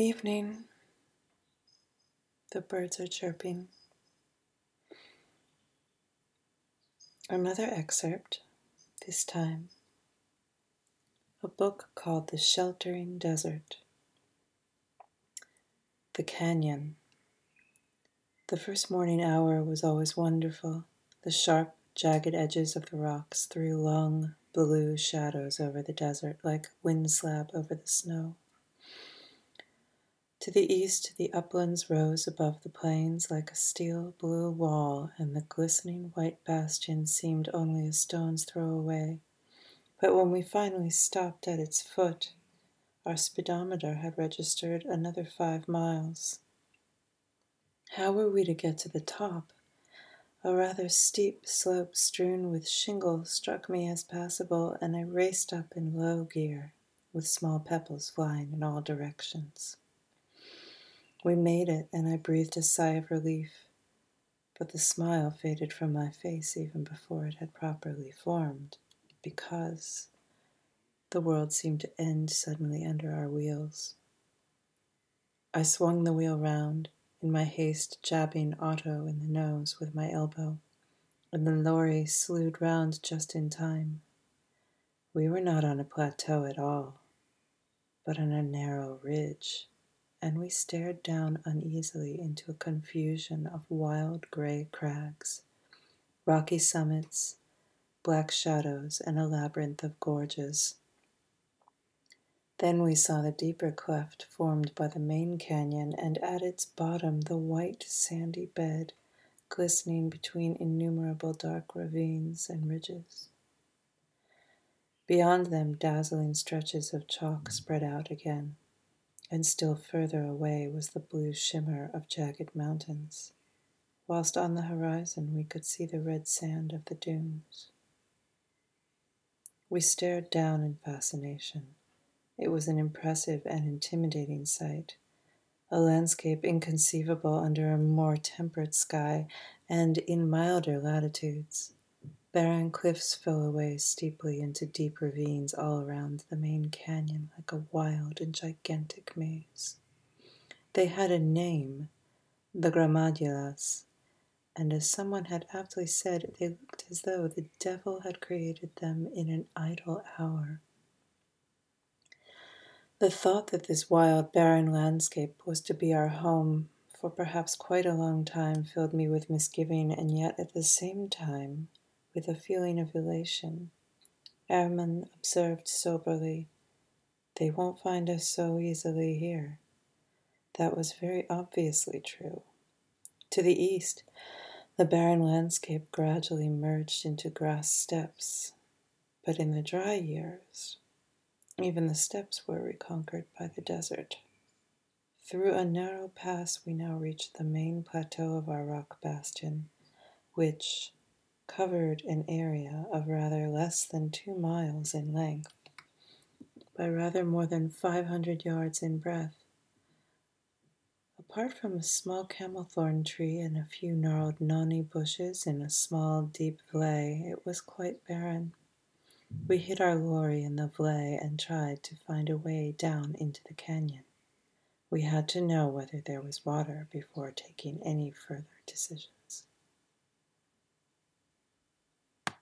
Evening. The birds are chirping. Another excerpt, this time. A book called The Sheltering Desert. The Canyon. The first morning hour was always wonderful. The sharp, jagged edges of the rocks threw long, blue shadows over the desert like wind slab over the snow. To the east, the uplands rose above the plains like a steel blue wall, and the glistening white bastion seemed only a stone's throw away. But when we finally stopped at its foot, our speedometer had registered another five miles. How were we to get to the top? A rather steep slope strewn with shingle struck me as passable, and I raced up in low gear, with small pebbles flying in all directions. We made it, and I breathed a sigh of relief, but the smile faded from my face even before it had properly formed, because the world seemed to end suddenly under our wheels. I swung the wheel round, in my haste jabbing Otto in the nose with my elbow, and the lorry slewed round just in time. We were not on a plateau at all, but on a narrow ridge and we stared down uneasily into a confusion of wild gray crags, rocky summits, black shadows, and a labyrinth of gorges. Then we saw the deeper cleft formed by the main canyon, and at its bottom the white sandy bed glistening between innumerable dark ravines and ridges. Beyond them, dazzling stretches of chalk spread out again and still further away was the blue shimmer of jagged mountains, whilst on the horizon we could see the red sand of the dunes. We stared down in fascination. It was an impressive and intimidating sight, a landscape inconceivable under a more temperate sky and in milder latitudes. Barren cliffs fell away steeply into deep ravines all around the main canyon like a wild and gigantic maze. They had a name, the Gramadulas, and as someone had aptly said, they looked as though the devil had created them in an idle hour. The thought that this wild, barren landscape was to be our home for perhaps quite a long time filled me with misgiving, and yet at the same time with a feeling of elation. Hermann observed soberly, They won't find us so easily here. That was very obviously true. To the east, the barren landscape gradually merged into grass steppes, but in the dry years, even the steppes were reconquered by the desert. Through a narrow pass, we now reached the main plateau of our rock bastion, which, covered an area of rather less than two miles in length by rather more than 500 yards in breadth. Apart from a small camelthorn tree and a few gnarled noni bushes in a small, deep vley, it was quite barren. We hid our lorry in the vley and tried to find a way down into the canyon. We had to know whether there was water before taking any further decision.